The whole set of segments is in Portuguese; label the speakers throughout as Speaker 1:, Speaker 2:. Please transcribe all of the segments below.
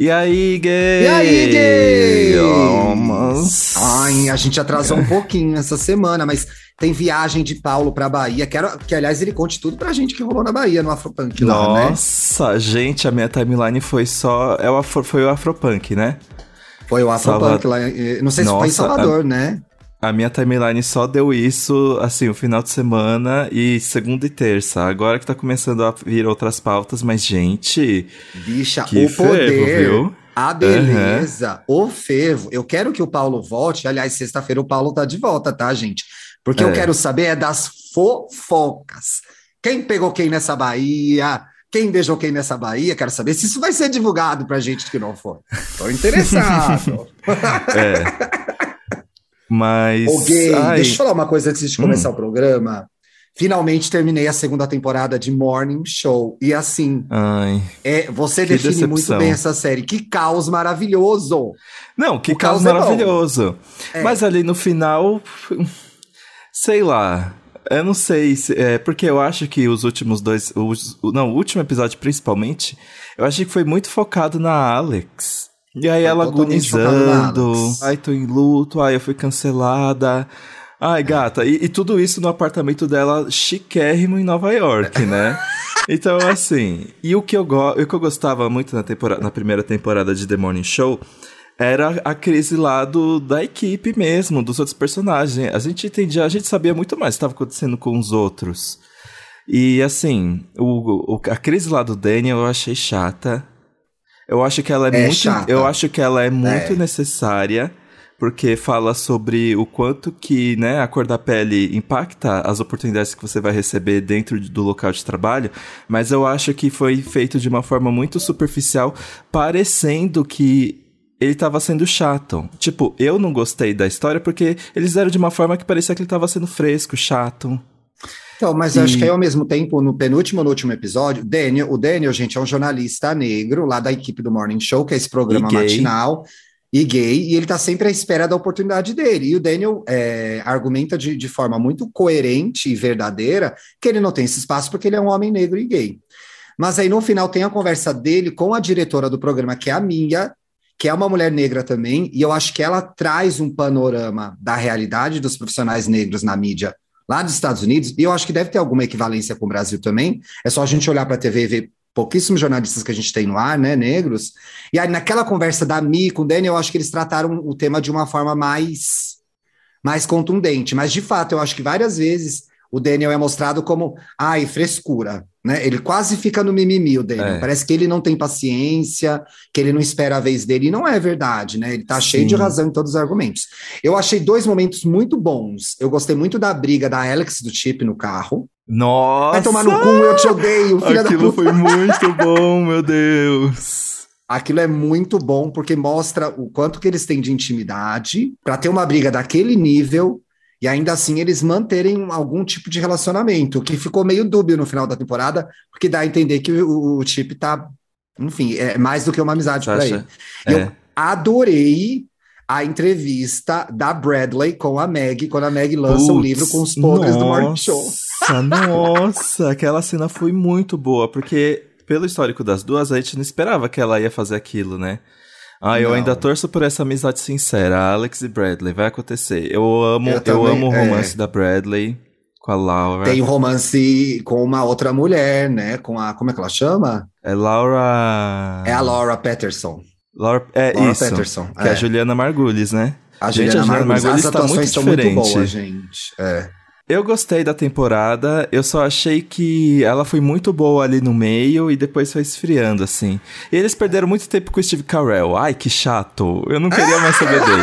Speaker 1: E aí, gay?
Speaker 2: E aí, gay?
Speaker 1: Oh, mas...
Speaker 2: Ai, a gente atrasou um pouquinho essa semana, mas tem viagem de Paulo pra Bahia. Quero que, aliás, ele conte tudo pra gente que rolou na Bahia, no Afropunk lá, né?
Speaker 1: Nossa, gente, a minha timeline foi só. É o Afro... Foi o Afropunk, né?
Speaker 2: Foi o Afropunk lá. Não sei se foi em
Speaker 1: Nossa,
Speaker 2: Salvador, né?
Speaker 1: A minha timeline só deu isso, assim, o final de semana e segunda e terça. Agora que tá começando a vir outras pautas, mas, gente.
Speaker 2: Bicha,
Speaker 1: Que
Speaker 2: o poder,
Speaker 1: fervo, viu?
Speaker 2: a beleza, o fervo. Eu quero que o Paulo volte. Aliás, sexta-feira o Paulo tá de volta, tá, gente? Porque eu
Speaker 1: É.
Speaker 2: quero saber é das fofocas. Quem pegou quem nessa Bahia? Quem beijou quem nessa Bahia? Quero saber se isso vai ser divulgado pra gente que não for. Tô interessado.
Speaker 1: É. Mas.
Speaker 2: Ô, gay,
Speaker 1: ai,
Speaker 2: deixa eu falar uma coisa antes de começar
Speaker 1: Hum.
Speaker 2: o programa. Finalmente terminei a segunda temporada de Morning Show. E assim,
Speaker 1: ai.
Speaker 2: é, você define muito
Speaker 1: decepção.
Speaker 2: bem essa série. Que caos maravilhoso!
Speaker 1: Não, que
Speaker 2: O
Speaker 1: caos
Speaker 2: caos é
Speaker 1: maravilhoso.
Speaker 2: É.
Speaker 1: Mas ali no final. Sei lá. Eu não sei, se- é, porque eu acho que os últimos dois. Os, não, o último episódio principalmente, eu achei que foi muito focado na Alex. E aí ela agonizando. Ai, tô em luto. Ai, eu fui cancelada. Ai, gata. E, e tudo isso no apartamento dela chiquérrimo em Nova York, né? Então, assim. E o que eu, go o que eu gostava muito na, temporada, na primeira temporada de The Morning Show era a crise lá do, da equipe mesmo, dos outros personagens. A gente entendia, a gente sabia muito mais o que estava acontecendo com os outros. E assim, o, o- a crise lá do Daniel eu achei chata. Eu acho que ela é,
Speaker 2: É
Speaker 1: muito.
Speaker 2: chata.
Speaker 1: Eu acho que ela é muito
Speaker 2: É.
Speaker 1: necessária. Porque fala sobre o quanto que né, a cor da pele impacta as oportunidades que você vai receber dentro de- do local de trabalho, mas eu acho que foi feito de uma forma muito superficial, parecendo que ele tava sendo chato. Tipo, eu não gostei da história porque eles eram de uma forma que parecia que ele tava sendo fresco, chato.
Speaker 2: Então, mas eu acho
Speaker 1: E-
Speaker 2: que aí, ao mesmo tempo, no penúltimo, no último episódio, Daniel, o Daniel, gente, é um jornalista negro lá da equipe do Morning Show, que é esse programa
Speaker 1: E
Speaker 2: matinal, e gay, e ele tá sempre à espera da oportunidade dele. E o Daniel é, argumenta de, de forma muito coerente e verdadeira que ele não tem esse espaço porque ele é um homem negro e gay. Mas aí no final tem a conversa dele com a diretora do programa, que é a Mia, que é uma mulher negra também, e eu acho que ela traz um panorama da realidade dos profissionais negros na mídia lá dos Estados Unidos, e eu acho que deve ter alguma equivalência com o Brasil também. É só a gente olhar para a TV e ver pouquíssimos jornalistas que a gente tem no ar, né, negros. E aí naquela conversa da Mi com o Daniel, eu acho que eles trataram o tema de uma forma mais mais contundente, mas de fato, eu acho que várias vezes o Daniel é mostrado como, ai, frescura, né? Ele quase fica no mimimi, o Daniel.
Speaker 1: É.
Speaker 2: Parece que ele não tem paciência, que ele não espera a vez dele, e não é verdade, né? Ele tá cheio de
Speaker 1: Sim.
Speaker 2: razão em todos os argumentos. Eu achei dois momentos muito bons. Eu gostei muito da briga da Alex do Chip no carro.
Speaker 1: Nossa!
Speaker 2: Vai tomar no cu, eu te odeio, filha da
Speaker 1: Aquilo
Speaker 2: puta.
Speaker 1: foi muito bom, meu Deus.
Speaker 2: Aquilo é muito bom porque mostra o quanto que eles têm de intimidade para ter uma briga daquele nível e ainda assim eles manterem algum tipo de relacionamento, que ficou meio dúbio no final da temporada, porque dá a entender que o, o Chip tá, enfim, é mais do que uma amizade para ele.
Speaker 1: Sasha,
Speaker 2: Eu
Speaker 1: é.
Speaker 2: adorei a entrevista da Bradley com a Meg, quando a Meg lança o
Speaker 1: Putz,
Speaker 2: livro com os podres do Morning Show.
Speaker 1: Nossa, nossa, aquela cena foi muito boa, porque pelo histórico das duas, a gente não esperava que ela ia fazer aquilo, né? Ah, eu
Speaker 2: Não.
Speaker 1: ainda torço por essa amizade sincera, Alex e Bradley, vai acontecer. Eu amo,
Speaker 2: Eu
Speaker 1: eu,
Speaker 2: também,
Speaker 1: amo o
Speaker 2: é.
Speaker 1: romance da Bradley com a Laura.
Speaker 2: Tem romance com uma outra mulher, né? Com a. Como é que ela chama?
Speaker 1: É Laura.
Speaker 2: É a Laura Patterson.
Speaker 1: Laura, é
Speaker 2: Laura
Speaker 1: isso.
Speaker 2: Patterson.
Speaker 1: Que é
Speaker 2: é.
Speaker 1: a Juliana Margulis, né?
Speaker 2: A
Speaker 1: Gente,
Speaker 2: Juliana
Speaker 1: a Juliana
Speaker 2: Margulis.
Speaker 1: Margulis
Speaker 2: As
Speaker 1: tá
Speaker 2: atuações
Speaker 1: muito
Speaker 2: são muito
Speaker 1: diferente.
Speaker 2: boas, gente. É.
Speaker 1: Eu gostei da temporada, eu só achei que ela foi muito boa ali no meio e depois foi esfriando, assim. E eles perderam muito tempo com o Steve Carell. Ai, que chato. Eu não queria mais saber dele.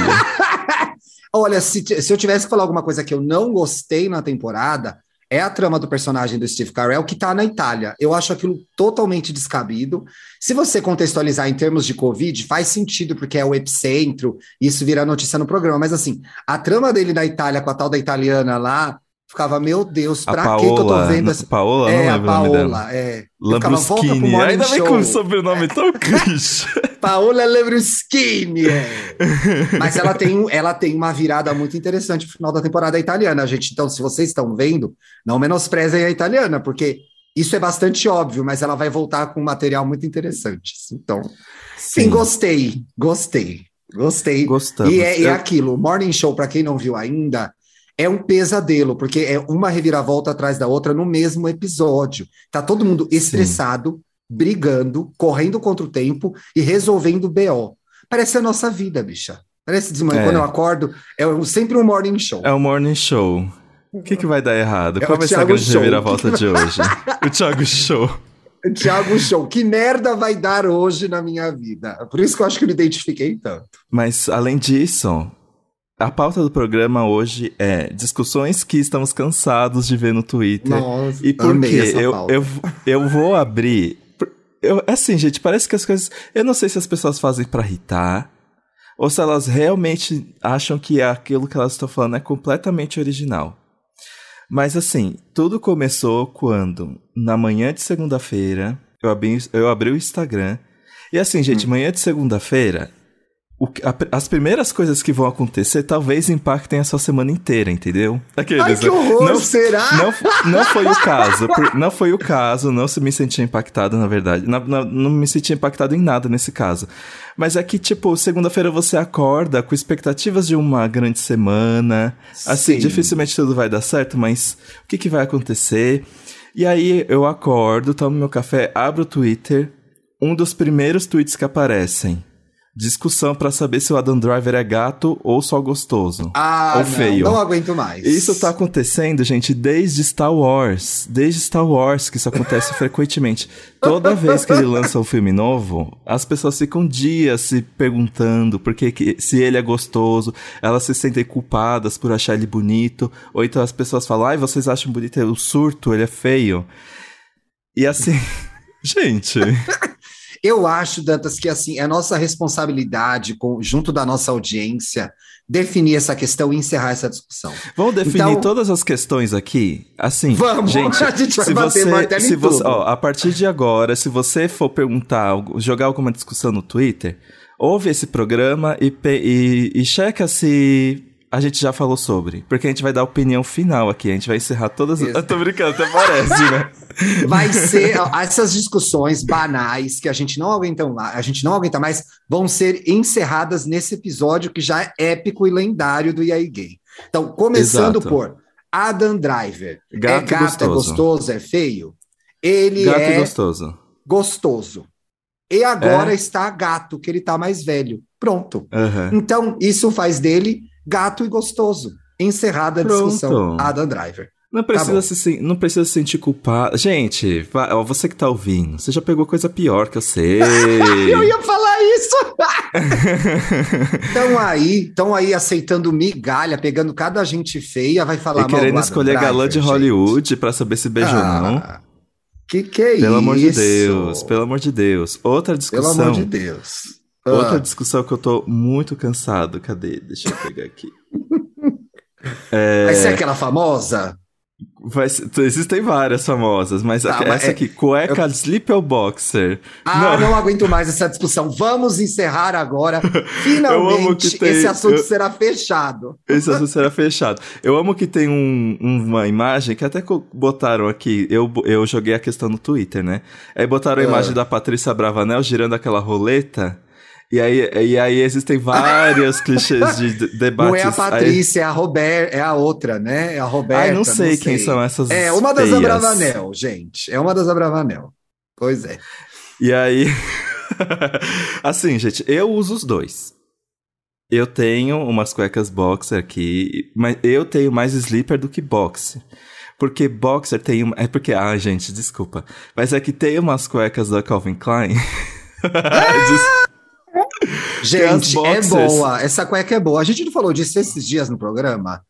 Speaker 2: Olha, se, se eu tivesse que falar alguma coisa que eu não gostei na temporada, é a trama do personagem do Steve Carell, que tá na Itália. Eu acho aquilo totalmente descabido. Se você contextualizar em termos de Covid, faz sentido, porque é o epicentro, isso vira notícia no programa. Mas assim, a trama dele na Itália com a tal da italiana lá, ficava, meu Deus, pra que que eu tô
Speaker 1: Paola.
Speaker 2: vendo essa.
Speaker 1: Paola,
Speaker 2: é,
Speaker 1: não
Speaker 2: a. Paola, é. Eu ficava,
Speaker 1: Ainda bem
Speaker 2: Show.
Speaker 1: com um sobrenome tão clichê.
Speaker 2: Paola Lembruschini, é. Mas ela tem, ela tem uma virada muito interessante no final da temporada italiana, gente. Então, se vocês estão vendo, não menosprezem a italiana, porque Isso é bastante óbvio, mas ela vai voltar com um material muito interessante. Então, sim, sim gostei, gostei, gostei.
Speaker 1: Gostamos.
Speaker 2: E é, é aquilo, Morning Show, para quem não viu ainda, é um pesadelo, porque é uma reviravolta atrás da outra no mesmo episódio. Tá todo mundo estressado, sim. brigando, correndo contra o tempo e resolvendo BO. Parece a nossa vida, bicha. Parece de manhã, é. quando eu acordo, é sempre um morning show.
Speaker 1: É um morning show. O que, que vai dar errado? É Qual vai ser a grande reviravolta de hoje? o Thiago Show.
Speaker 2: O Thiago Show. Que merda vai dar hoje na minha vida? Por isso que eu acho que eu me identifiquei tanto.
Speaker 1: Mas, além disso, a pauta do programa hoje é discussões que estamos cansados de ver no Twitter.
Speaker 2: Nossa,
Speaker 1: e por quê? Eu, eu, eu vou abrir. Eu, assim, gente, parece que as coisas. Eu não sei se as pessoas fazem para irritar ou se elas realmente acham que aquilo que elas estão falando é completamente original. Mas assim, tudo começou quando, na manhã de segunda-feira, eu abri, eu abri o Instagram. E assim, gente, hum. manhã de segunda-feira, a, as primeiras coisas que vão acontecer talvez impactem a sua semana inteira, entendeu?
Speaker 2: Aqueles, Ai, que horror,
Speaker 1: não,
Speaker 2: será?
Speaker 1: Não, não foi o caso, não foi o caso, não se me sentia impactado, na verdade. Não, não, não me sentia impactado em nada nesse caso. Mas é que, tipo, segunda-feira você acorda com expectativas de uma grande semana. Assim, Sim. dificilmente tudo vai dar certo, mas o que, que vai acontecer? E aí eu acordo, tomo meu café, abro o Twitter, um dos primeiros tweets que aparecem Discussão para saber se o Adam Driver é gato ou só gostoso.
Speaker 2: Ah,
Speaker 1: ou
Speaker 2: não,
Speaker 1: feio.
Speaker 2: Não aguento mais.
Speaker 1: Isso tá acontecendo, gente, desde Star Wars. Desde Star Wars que isso acontece frequentemente. Toda vez que ele lança um filme novo, as pessoas ficam dias se perguntando por que, se ele é gostoso, elas se sentem culpadas por achar ele bonito, ou então as pessoas falam, ai, vocês acham bonito o surto, ele é feio. E assim, gente.
Speaker 2: Eu acho, Dantas, que assim, é nossa responsabilidade, com, junto da nossa audiência, definir essa questão e encerrar essa discussão.
Speaker 1: Vamos definir então, todas as questões aqui? Assim,
Speaker 2: vamos,
Speaker 1: gente,
Speaker 2: a gente vai
Speaker 1: se
Speaker 2: bater
Speaker 1: você,
Speaker 2: martelo
Speaker 1: se você. Ó, a partir de agora, se você for perguntar, jogar alguma discussão no Twitter, ouve esse programa e, e, e checa se a gente já falou sobre. Porque a gente vai dar a opinião final aqui. A gente vai encerrar todas. Isso. Eu tô brincando, até parece, né?
Speaker 2: Vai ser essas discussões banais que a gente não aguenta a gente não aguenta mais, vão ser encerradas nesse episódio que já é épico e lendário do EA Gay. Então, começando Exato. por Adam Driver.
Speaker 1: Gato é gato, gostoso. é
Speaker 2: gostoso, é feio? Ele
Speaker 1: gato
Speaker 2: é
Speaker 1: gostoso.
Speaker 2: Gostoso. E agora é? está gato, que ele está mais velho. Pronto.
Speaker 1: Uhum.
Speaker 2: Então, isso faz dele gato e gostoso. Encerrada a Pronto. discussão. Adam Driver.
Speaker 1: Não precisa, tá se, não precisa se sentir culpado. Gente, ó, você que tá ouvindo, você já pegou coisa pior que eu sei.
Speaker 2: eu ia falar isso! Estão aí, estão aí aceitando migalha, pegando cada gente feia, vai falar
Speaker 1: e querendo escolher driver, galã de Hollywood para saber se beija ah, ou não.
Speaker 2: Que que é
Speaker 1: pelo isso? Pelo amor de Deus, pelo amor de Deus. Outra discussão.
Speaker 2: Pelo amor de Deus.
Speaker 1: Outra ah. discussão que eu tô muito cansado. Cadê? Deixa eu pegar aqui.
Speaker 2: é... Vai ser aquela famosa?
Speaker 1: Vai ser... existem várias famosas, mas ah, essa mas é... aqui, cueca eu... Sleeper Boxer.
Speaker 2: Ah, não. não. aguento mais essa discussão. Vamos encerrar agora. Finalmente, tem... esse assunto eu... será fechado.
Speaker 1: Esse assunto será fechado. Eu amo que tem um, uma imagem que até botaram aqui. Eu, eu joguei a questão no Twitter, né? Aí botaram a ah. imagem da Patrícia Bravanel girando aquela roleta. E aí, e aí existem vários clichês de debates.
Speaker 2: Não é a Patrícia, aí... é a Roberta, é a outra, né? É a Roberta.
Speaker 1: Ai, não sei, não sei. quem são essas.
Speaker 2: É uma das feias. Abravanel, gente. É uma das Abravanel. Pois é.
Speaker 1: E aí. assim, gente, eu uso os dois. Eu tenho umas cuecas boxer aqui, mas eu tenho mais sleeper do que boxer. Porque boxer tem uma. É porque. Ah, gente, desculpa. Mas é que tem umas cuecas da Calvin Klein.
Speaker 2: Ah! Gente, é boa. Essa cueca é boa. A gente não falou disso esses dias no programa.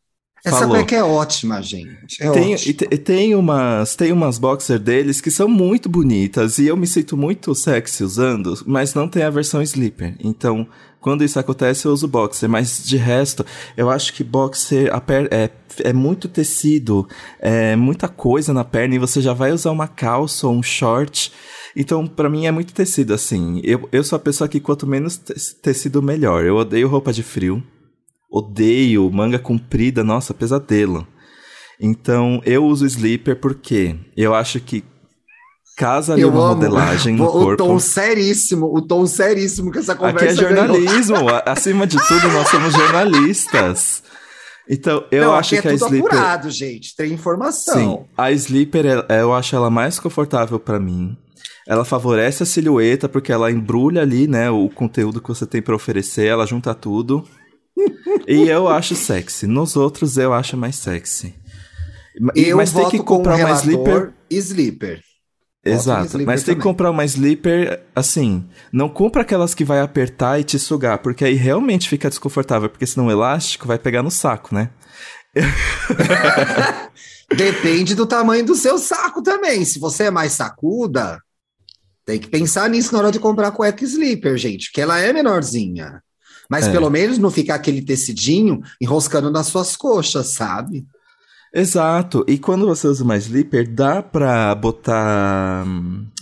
Speaker 2: Essa Falou. cueca é ótima, gente. É
Speaker 1: tem,
Speaker 2: ótima.
Speaker 1: E tem umas, tem umas boxer deles que são muito bonitas e eu me sinto muito sexy usando, mas não tem a versão sleeper. Então, quando isso acontece, eu uso boxer. Mas de resto, eu acho que boxer é, é muito tecido, é muita coisa na perna e você já vai usar uma calça ou um short. Então, para mim é muito tecido, assim. Eu, eu sou a pessoa que quanto menos tecido, melhor. Eu odeio roupa de frio. Odeio manga comprida, nossa, pesadelo. Então, eu uso sleeper porque eu acho que casa ali
Speaker 2: Eu
Speaker 1: uma
Speaker 2: amo.
Speaker 1: modelagem no
Speaker 2: o
Speaker 1: corpo.
Speaker 2: tom seríssimo, o tom seríssimo que essa conversa
Speaker 1: Aqui é jornalismo. a- Acima de tudo, nós somos jornalistas. Então, eu
Speaker 2: Não,
Speaker 1: acho
Speaker 2: aqui
Speaker 1: que
Speaker 2: é
Speaker 1: a
Speaker 2: tudo
Speaker 1: Sleeper.
Speaker 2: apurado, gente. Tem informação.
Speaker 1: Sim, a Sleeper, é- eu acho ela mais confortável pra mim. Ela favorece a silhueta porque ela embrulha ali, né, o conteúdo que você tem pra oferecer, ela junta tudo. e eu acho sexy. Nos outros eu acho mais sexy.
Speaker 2: Eu
Speaker 1: Mas tem que comprar uma Sleeper.
Speaker 2: Sleeper. em
Speaker 1: Exato, mas tem que
Speaker 2: também.
Speaker 1: comprar uma sleeper, assim, não compra aquelas que vai apertar e te sugar, porque aí realmente fica desconfortável, porque senão o elástico vai pegar no saco, né?
Speaker 2: Depende do tamanho do seu saco também. Se você é mais sacuda, tem que pensar nisso na hora de comprar cueca sleeper, gente, que ela é menorzinha. Mas
Speaker 1: É.
Speaker 2: pelo menos não ficar aquele tecidinho enroscando nas suas coxas, sabe?
Speaker 1: Exato, e quando você usa uma sleeper, dá pra botar.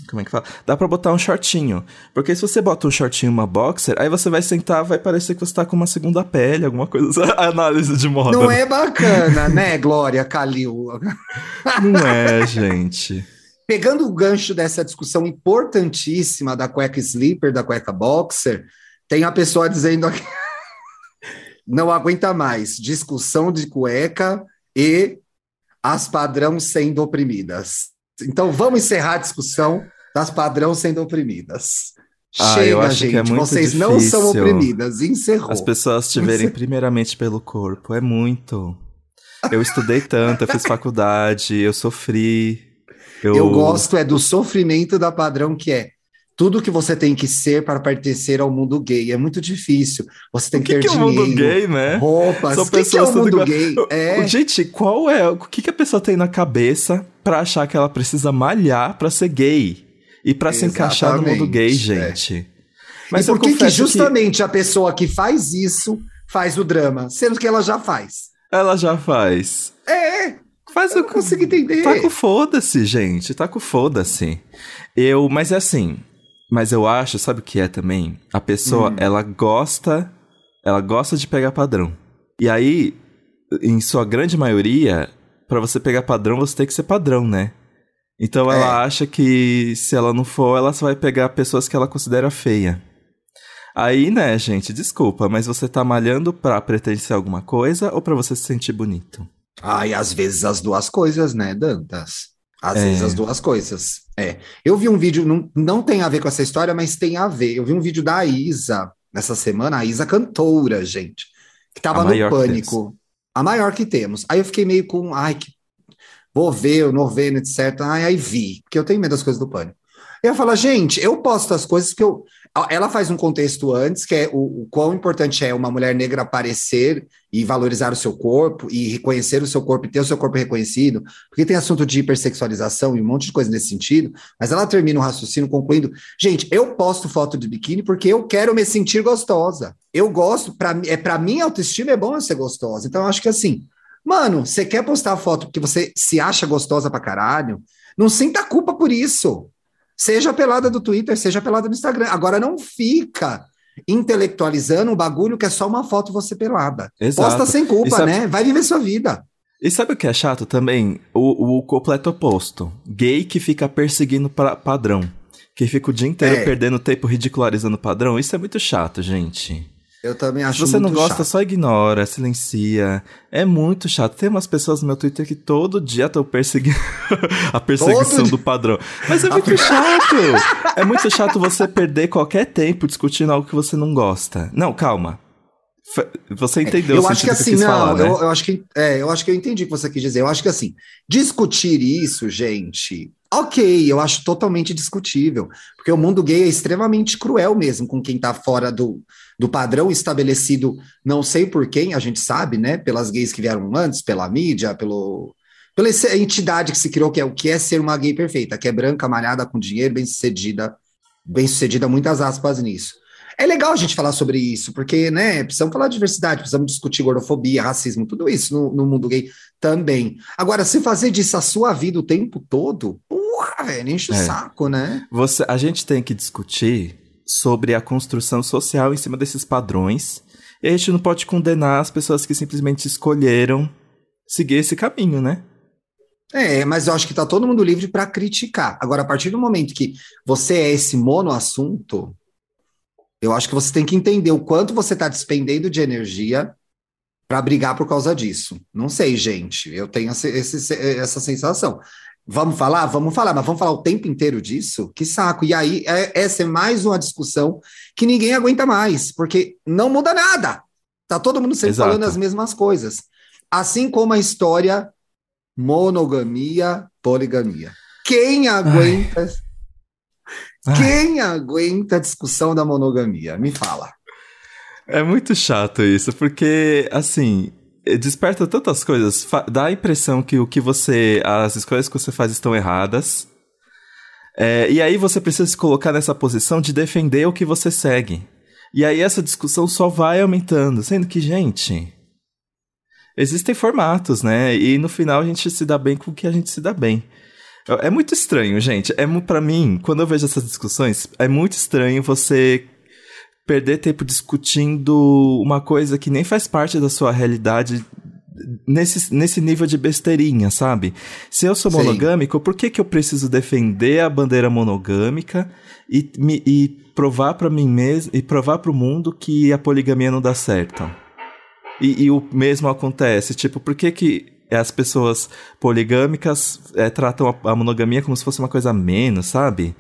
Speaker 1: Como é que fala? Dá pra botar um shortinho. Porque se você bota um shortinho uma boxer, aí você vai sentar, vai parecer que você tá com uma segunda pele, alguma coisa. Análise de moda.
Speaker 2: Não é bacana, né, Glória Calil?
Speaker 1: Não é, gente.
Speaker 2: Pegando o gancho dessa discussão importantíssima da cueca sleeper, da cueca boxer, tem a pessoa dizendo aqui. Não aguenta mais. Discussão de cueca e as padrão sendo oprimidas. Então vamos encerrar a discussão das padrão sendo oprimidas.
Speaker 1: Ah, eu
Speaker 2: Chega,
Speaker 1: que
Speaker 2: gente.
Speaker 1: é muito
Speaker 2: Vocês não são
Speaker 1: difícil
Speaker 2: oprimidas. Encerrou.
Speaker 1: As pessoas te verem primeiramente pelo corpo. É muito. Eu estudei tanto, eu fiz faculdade, eu sofri. Eu,
Speaker 2: Eu gosto é do sofrimento da padrão que é tudo que você tem que ser para pertencer ao mundo gay. É muito difícil. Você tem que,
Speaker 1: que,
Speaker 2: ter
Speaker 1: que é
Speaker 2: dinheiro,
Speaker 1: mundo gay, né?
Speaker 2: roupas. O que, que é o mundo
Speaker 1: igual.
Speaker 2: gay? É,
Speaker 1: Gente, qual é. O que, que a pessoa tem na cabeça pra achar que ela precisa malhar pra ser gay? E pra se encaixar no mundo gay,
Speaker 2: Exatamente,
Speaker 1: gente.
Speaker 2: Mas
Speaker 1: eu
Speaker 2: por que, que justamente a pessoa que faz isso faz o drama, sendo que ela já faz?
Speaker 1: ela já faz.
Speaker 2: É,
Speaker 1: Faz
Speaker 2: eu
Speaker 1: o
Speaker 2: não consigo entender.
Speaker 1: Tá com foda-se, gente. Tá com foda-se. Eu, mas é assim. Mas eu acho, sabe o que é também? A pessoa,
Speaker 2: Hum.
Speaker 1: ela gosta. Ela gosta de pegar padrão. E aí, em sua grande maioria, pra você pegar padrão, você tem que ser padrão, né? Então ela
Speaker 2: É.
Speaker 1: acha que se ela não for, ela só vai pegar pessoas que ela considera feia. Aí, né, gente, desculpa, mas você tá malhando pra pertencer a alguma coisa ou pra você se sentir bonito?
Speaker 2: Ai, às vezes as duas coisas, né, Dantas? Às
Speaker 1: É.
Speaker 2: vezes as duas coisas. É. Eu vi um vídeo, não, não tem a ver com essa história, mas tem a ver. Eu vi um vídeo da Isa nessa semana, a Isa cantora, gente, que tava no pânico. A maior que temos. Aí eu fiquei meio com, ai, que vou ver, novena, etc. Ai, aí vi, porque eu tenho medo das coisas do pânico. Eu ia falar, gente, eu posto as coisas que eu. Ela faz um contexto antes, que é o, o quão importante é uma mulher negra aparecer e valorizar o seu corpo e reconhecer o seu corpo e ter o seu corpo reconhecido, porque tem assunto de hipersexualização e um monte de coisa nesse sentido, mas ela termina o raciocínio concluindo: gente, eu posto foto de biquíni porque eu quero me sentir gostosa. Eu gosto, pra, é para minha autoestima é bom eu ser gostosa. Então eu acho que assim, mano, você quer postar foto porque você se acha gostosa pra caralho, não sinta culpa por isso. Seja pelada do Twitter, seja pelada do Instagram. Agora não fica intelectualizando um bagulho que é só uma foto você pelada.
Speaker 1: Exato.
Speaker 2: Posta sem culpa,
Speaker 1: sabe-
Speaker 2: né? Vai viver sua vida.
Speaker 1: E sabe o que é chato também? O, o completo oposto. Gay que fica perseguindo pra padrão. Que fica o dia inteiro
Speaker 2: É.
Speaker 1: perdendo tempo ridicularizando o padrão. Isso é muito chato, gente.
Speaker 2: Eu também
Speaker 1: Se
Speaker 2: acho
Speaker 1: você não gosta,
Speaker 2: chato.
Speaker 1: só ignora, silencia. É muito chato. Tem umas pessoas no meu Twitter que todo dia estão perseguindo a perseguição
Speaker 2: Todo
Speaker 1: do padrão. Mas é muito chato. É muito chato você perder qualquer tempo discutindo algo que você não gosta. Não, calma. Você entendeu
Speaker 2: eu
Speaker 1: o
Speaker 2: acho que assim,
Speaker 1: eu quis
Speaker 2: não,
Speaker 1: falar, né?
Speaker 2: eu, eu acho que é, eu acho que eu entendi o que você quis dizer. Eu acho que assim, discutir isso, gente, ok, eu acho totalmente discutível, porque o mundo gay é extremamente cruel mesmo com quem tá fora do, do padrão estabelecido, não sei por quem, a gente sabe, né? Pelas gays que vieram antes, pela mídia, pelo pela entidade que se criou, que é o que é ser uma gay perfeita, que é branca, malhada, com dinheiro, bem sucedida, bem sucedida, muitas aspas nisso. É legal a gente falar sobre isso, porque, né, precisamos falar de diversidade, precisamos discutir gordofobia, racismo, tudo isso no, no mundo gay também. Agora, se fazer disso a sua vida o tempo todo, porra, velho, enche o
Speaker 1: É.
Speaker 2: saco, né?
Speaker 1: Você, a gente tem que discutir sobre a construção social em cima desses padrões. E a gente não pode condenar as pessoas que simplesmente escolheram seguir esse caminho, né?
Speaker 2: É, mas eu acho que tá todo mundo livre para criticar. Agora, a partir do momento que você é esse monoassunto, eu acho que você tem que entender o quanto você está despendendo de energia para brigar por causa disso. Não sei, gente. Eu tenho essa, essa sensação. Vamos falar? Vamos falar, mas vamos falar o tempo inteiro disso? Que saco. E aí, é, essa é mais uma discussão que ninguém aguenta mais, porque não muda nada. Tá todo mundo sempre Exato. falando as mesmas coisas. Assim como a história monogamia, poligamia. Quem aguenta? Ai. Quem aguenta a discussão da monogamia? Me fala.
Speaker 1: É muito chato isso, porque, assim, desperta tantas coisas. Dá a impressão que o que você. As escolhas que você faz estão erradas. É, e aí você precisa se colocar nessa posição de defender o que você segue. E aí essa discussão só vai aumentando, sendo que, gente. Existem formatos, né? E no final a gente se dá bem com o que a gente se dá bem. É muito estranho, gente. É para mim, quando eu vejo essas discussões, é muito estranho você perder tempo discutindo uma coisa que nem faz parte da sua realidade nesse, nesse nível de besteirinha, sabe? Se eu sou Sim. monogâmico, por que, que eu preciso defender a bandeira monogâmica e, me, e provar para mim mesmo e provar para o mundo que a poligamia não dá certo? E, e, o mesmo acontece, tipo, por que que as pessoas poligâmicas é, tratam a, a monogamia como se fosse uma coisa menos, sabe?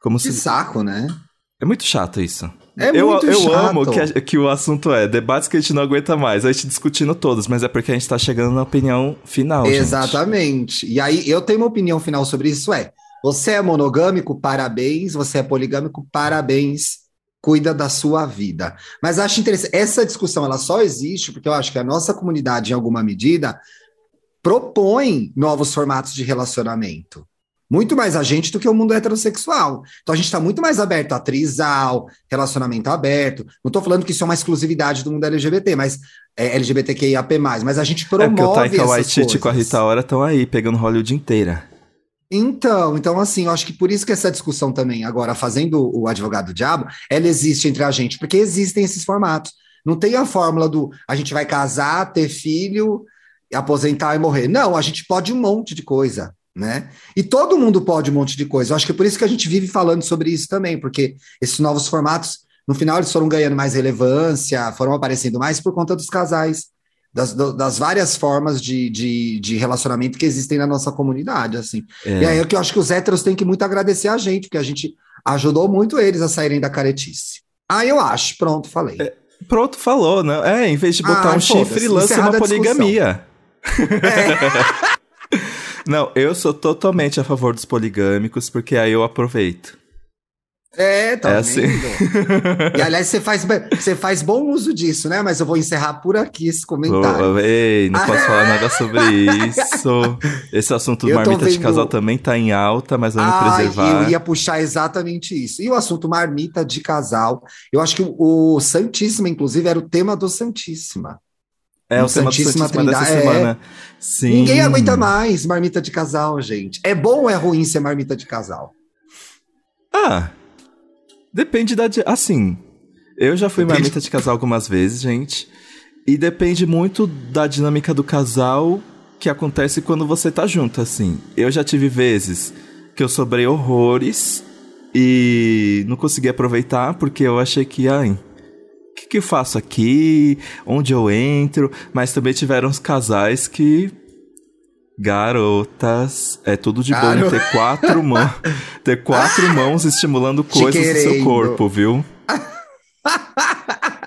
Speaker 2: Como que se... saco, né?
Speaker 1: É muito chato isso.
Speaker 2: É eu, muito
Speaker 1: eu
Speaker 2: chato.
Speaker 1: amo que, que o assunto é debates que a gente não aguenta mais, a gente discutindo todos, mas é porque a gente tá chegando na opinião final.
Speaker 2: Exatamente.
Speaker 1: Gente.
Speaker 2: E aí eu tenho uma opinião final sobre isso: é você é monogâmico, parabéns. Você é poligâmico, parabéns. Cuida da sua vida. Mas acho interessante, essa discussão ela só existe porque eu acho que a nossa comunidade, em alguma medida, propõe novos formatos de relacionamento muito mais a gente do que o mundo heterossexual. Então a gente está muito mais aberto a trisal, relacionamento aberto. Não estou falando que isso é uma exclusividade do mundo LGBT, mas é LGBTQIAP+, mas a gente promove É porque o Taika Waititi
Speaker 1: com a Rita Ora estão aí, pegando Hollywood inteira.
Speaker 2: Então, então assim, eu acho que por isso que essa discussão também, agora fazendo o advogado diabo, ela existe entre a gente, porque existem esses formatos. Não tem a fórmula do a gente vai casar, ter filho, aposentar e morrer. Não, a gente pode um monte de coisa né? E todo mundo pode um monte de coisa. Eu acho que é por isso que a gente vive falando sobre isso também, porque esses novos formatos, no final, eles foram ganhando mais relevância, foram aparecendo mais por conta dos casais, das, das várias formas de, de, de, relacionamento que existem na nossa comunidade, assim. É. E aí é que eu acho que os héteros têm que muito agradecer a gente, porque a gente ajudou muito eles a saírem da caretice. Ah, eu acho. Pronto, falei. É,
Speaker 1: pronto, falou, né? É, em vez de botar ah, um chifre, lança uma poligamia. É. Não, eu sou totalmente a favor dos poligâmicos, porque aí eu aproveito.
Speaker 2: É, tá é assim. E aliás, você faz, você faz bom uso disso, né? Mas eu vou encerrar por aqui esse comentário.
Speaker 1: Oh, ei, não posso falar nada sobre isso. Esse assunto do marmita vendo... de casal também tá em alta, mas vamos ah, preservar.
Speaker 2: Eu ia puxar exatamente isso. E o assunto marmita de casal, eu acho que o, o Santíssima, inclusive, era o tema do Santíssima.
Speaker 1: É o Santíssima, Santíssima dessa é. semana. Sim.
Speaker 2: Ninguém aguenta mais marmita de casal, gente. É bom ou é ruim ser marmita de casal?
Speaker 1: Ah, depende da. Assim, eu já fui depende. marmita de casal algumas vezes, gente. E depende muito da dinâmica do casal que acontece quando você tá junto, assim. Eu já tive vezes que eu sobrei horrores e não consegui aproveitar porque eu achei que, ai, que, que eu faço aqui? Onde eu entro? Mas também tiveram os casais que Garotas, é tudo de Garo... bom ter quatro mãos, ter quatro mãos estimulando coisas no seu corpo, viu?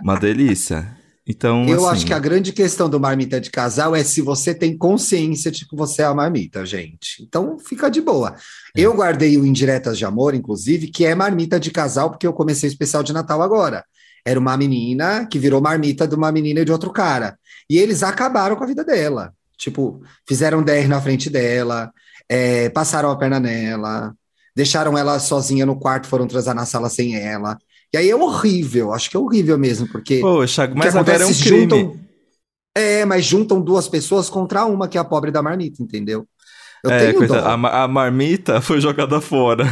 Speaker 1: Uma delícia. Então,
Speaker 2: eu
Speaker 1: assim...
Speaker 2: acho que a grande questão do marmita de casal é se você tem consciência de que você é a marmita, gente. Então, fica de boa. É. Eu guardei o Indiretas de Amor, inclusive, que é marmita de casal, porque eu comecei o especial de Natal agora era uma menina que virou marmita de uma menina e de outro cara. E eles acabaram com a vida dela. Tipo, fizeram DR na frente dela, é, passaram a perna nela, deixaram ela sozinha no quarto, foram transar na sala sem ela. E aí é horrível, acho que é horrível mesmo, porque.
Speaker 1: Poxa, mas agora é um crime.
Speaker 2: Juntam, é, mas juntam duas pessoas contra uma, que é a pobre da marmita, entendeu?
Speaker 1: Eu é, a, a marmita foi jogada fora.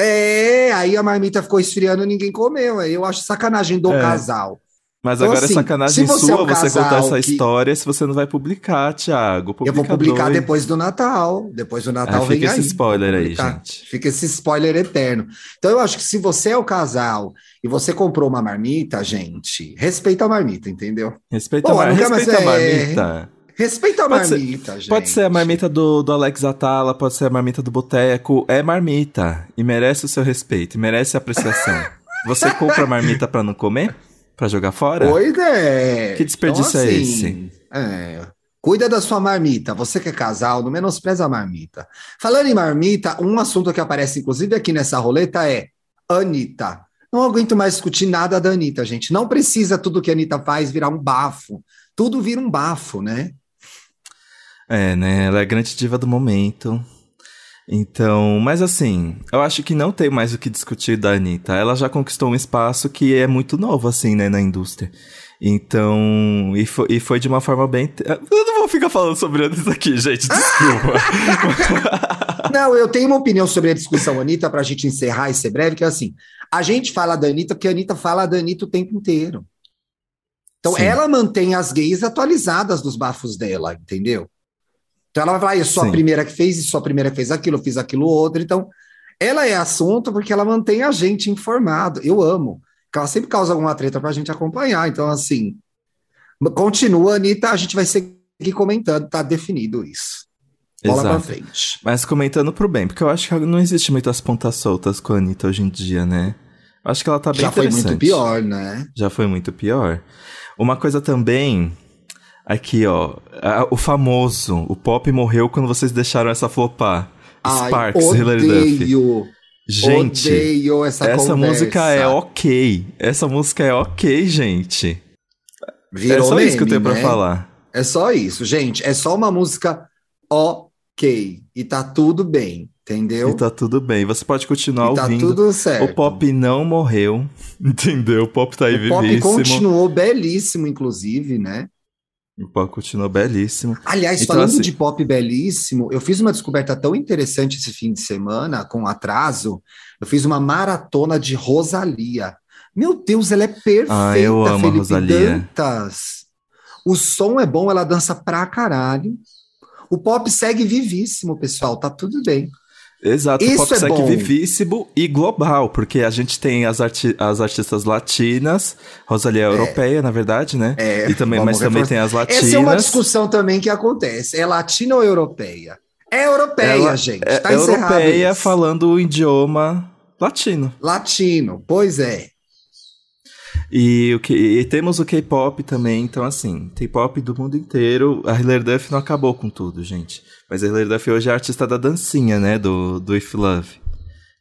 Speaker 2: É, aí a marmita ficou esfriando e ninguém comeu. Aí eu acho sacanagem do é. casal.
Speaker 1: Mas
Speaker 2: Então,
Speaker 1: agora
Speaker 2: assim,
Speaker 1: é sacanagem
Speaker 2: você
Speaker 1: sua
Speaker 2: é um
Speaker 1: você contar essa
Speaker 2: que-
Speaker 1: história se você não vai publicar, Thiago.
Speaker 2: Eu vou publicar
Speaker 1: dois.
Speaker 2: depois do Natal. Depois do Natal
Speaker 1: Ah,
Speaker 2: vem
Speaker 1: fica
Speaker 2: aí.
Speaker 1: esse spoiler aí, gente.
Speaker 2: Fica esse spoiler eterno. Então eu acho que se você é o casal e você comprou uma marmita, gente, respeita a marmita, entendeu?
Speaker 1: Respeita,
Speaker 2: Pô,
Speaker 1: a, mar... Respeita a
Speaker 2: é,
Speaker 1: marmita.
Speaker 2: Respeita a
Speaker 1: Pode ser-
Speaker 2: marmita, gente.
Speaker 1: Pode ser a marmita do, do Alex Atala, pode ser a marmita do Boteco. É marmita. E merece o seu respeito, e merece a apreciação. Você compra a marmita pra não comer? Pra jogar fora?
Speaker 2: Pois é.
Speaker 1: Que desperdício é esse?
Speaker 2: É. Cuida da sua marmita. Você que é casal, não menospreza a marmita. Falando em marmita, um assunto que aparece, inclusive, aqui nessa roleta é Anitta. Não aguento mais discutir nada da Anitta, gente. Não precisa tudo que a Anitta faz virar um bafo. Tudo vira um bafo, né?
Speaker 1: É, né? Ela é a grande diva do momento. Então, mas assim, eu acho que não tem mais o que discutir da Anitta. Ela já conquistou um espaço que é muito novo, assim, né, na indústria. Então, e foi, e foi de uma forma bem. Eu não vou ficar falando sobre Anitta aqui, gente, desculpa.
Speaker 2: Não, eu tenho uma opinião sobre a discussão Anitta para a gente encerrar e ser breve, que é assim: a gente fala da Anitta porque a Anitta fala da Anitta o tempo inteiro. Então,
Speaker 1: Sim.
Speaker 2: ela mantém as gays atualizadas dos bafos dela, entendeu? Então, ela vai falar, eu sou a
Speaker 1: Sim.
Speaker 2: primeira que fez isso, sou a primeira que fez aquilo, eu fiz aquilo outro. Então, ela é assunto porque ela mantém a gente informado. Eu amo. Porque ela sempre causa alguma treta para a gente acompanhar. Então, assim, continua, Anitta, a gente vai seguir comentando, tá definido isso. Bola pra
Speaker 1: Exato.
Speaker 2: frente.
Speaker 1: Mas comentando pro bem, porque eu acho que não existe muitas pontas soltas com a Anitta hoje em dia, né? Acho que ela tá bem
Speaker 2: Já foi muito pior, né?
Speaker 1: Já foi muito pior. Uma coisa também. Aqui, ó. a- o famoso. O pop morreu quando vocês deixaram essa flopar.
Speaker 2: Ai,
Speaker 1: Sparks, Hilary Duff.
Speaker 2: odeio,
Speaker 1: Gente,
Speaker 2: odeio essa,
Speaker 1: essa
Speaker 2: conversa.
Speaker 1: música é ok. Essa música é ok, gente.
Speaker 2: Virou
Speaker 1: é só isso que eu tenho
Speaker 2: meme,
Speaker 1: pra
Speaker 2: né?
Speaker 1: falar.
Speaker 2: É só isso, gente. É só uma música ok. E tá tudo bem, entendeu?
Speaker 1: E tá tudo bem. Você pode continuar
Speaker 2: E tá
Speaker 1: ouvindo.
Speaker 2: tudo certo.
Speaker 1: O pop não morreu. Entendeu? O pop tá aí
Speaker 2: O pop
Speaker 1: vivíssimo.
Speaker 2: continuou belíssimo, inclusive, né?
Speaker 1: O pop continuou belíssimo.
Speaker 2: Aliás,
Speaker 1: Então,
Speaker 2: falando
Speaker 1: assim-
Speaker 2: de pop belíssimo, eu fiz uma descoberta tão interessante esse fim de semana, com atraso. Eu fiz uma maratona de Rosalia. Meu Deus, ela é perfeita,
Speaker 1: Ah, eu amo a
Speaker 2: Felipe
Speaker 1: Rosalía.
Speaker 2: Dantas. O som é bom, ela dança pra caralho. O pop segue vivíssimo, pessoal, tá tudo bem.
Speaker 1: Exato, o
Speaker 2: Isso
Speaker 1: pop
Speaker 2: é
Speaker 1: segue
Speaker 2: bom.
Speaker 1: vivíssimo e global, porque a gente tem as, arti as artistas latinas, Rosalia é europeia, na verdade, né?
Speaker 2: É,
Speaker 1: e também, mas também tem as latinas.
Speaker 2: Essa é uma discussão também que acontece. É latina ou europeia? É europeia,
Speaker 1: Ela
Speaker 2: gente.
Speaker 1: é
Speaker 2: tá encerrado
Speaker 1: europeia
Speaker 2: isso.
Speaker 1: falando o idioma latino.
Speaker 2: Latino, pois é.
Speaker 1: E, o que, e temos o K-pop também, então assim, K-pop do mundo inteiro. A Hilary Duff não acabou com tudo, gente. Mas a Hilary Duff hoje é a artista da dancinha, né? Do, do If Love.